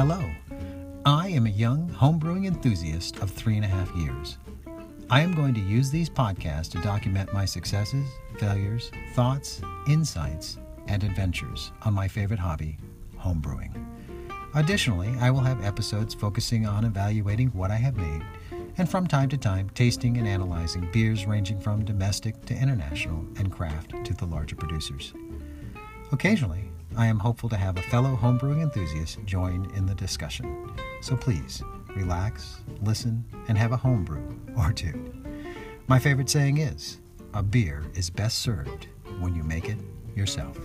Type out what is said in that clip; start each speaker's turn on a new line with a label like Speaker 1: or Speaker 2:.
Speaker 1: Hello, I am a young homebrewing enthusiast of three and a half years. I am going to use these podcasts to document my successes, failures, thoughts, insights, and adventures on my favorite hobby, homebrewing. Additionally, I will have episodes focusing on evaluating what I have made, and from time to time, tasting and analyzing beers ranging from domestic to international and craft to the larger producers. Occasionally, I am hopeful to have a fellow homebrewing enthusiast join in the discussion. So please, relax, listen, and have a homebrew or two. My favorite saying is a beer is best served when you make it yourself.